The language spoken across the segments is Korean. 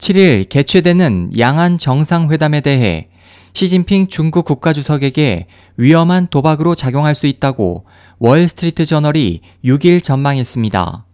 7일 개최되는 양안 정상회담에 대해 시진핑 중국 국가주석에게 위험한 도박으로 작용할 수 있다고 월스트리트 저널이 6일 전망했습니다.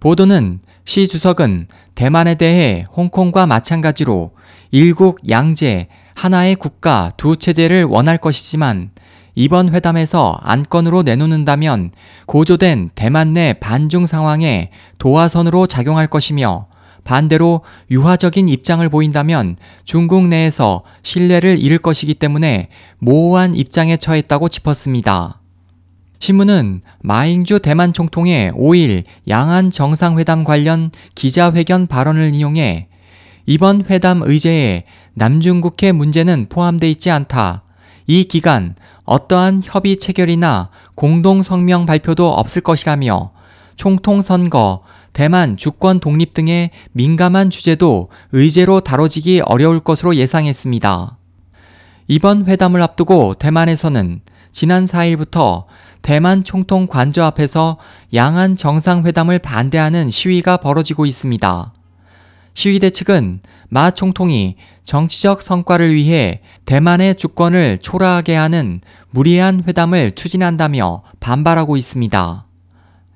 보도는 시 주석은 대만에 대해 홍콩과 마찬가지로 일국 양제 하나의 국가 두 체제를 원할 것이지만 이번 회담에서 안건으로 내놓는다면 고조된 대만 내 반중 상황에 도화선으로 작용할 것이며 반대로 유화적인 입장을 보인다면 중국 내에서 신뢰를 잃을 것이기 때문에 모호한 입장에 처했다고 짚었습니다. 신문은 마잉주 대만 총통의 5일 양안 정상회담 관련 기자회견 발언을 인용해 이번 회담 의제에 남중국해 문제는 포함되어 있지 않다. 이 기간 어떠한 협의 체결이나 공동 성명 발표도 없을 것이라며 총통 선거, 대만 주권 독립 등의 민감한 주제도 의제로 다뤄지기 어려울 것으로 예상했습니다. 이번 회담을 앞두고 대만에서는 지난 4일부터 대만 총통 관저 앞에서 양안 정상회담을 반대하는 시위가 벌어지고 있습니다. 시위대 측은 마 총통이 정치적 성과를 위해 대만의 주권을 초라하게 하는 무리한 회담을 추진한다며 반발하고 있습니다.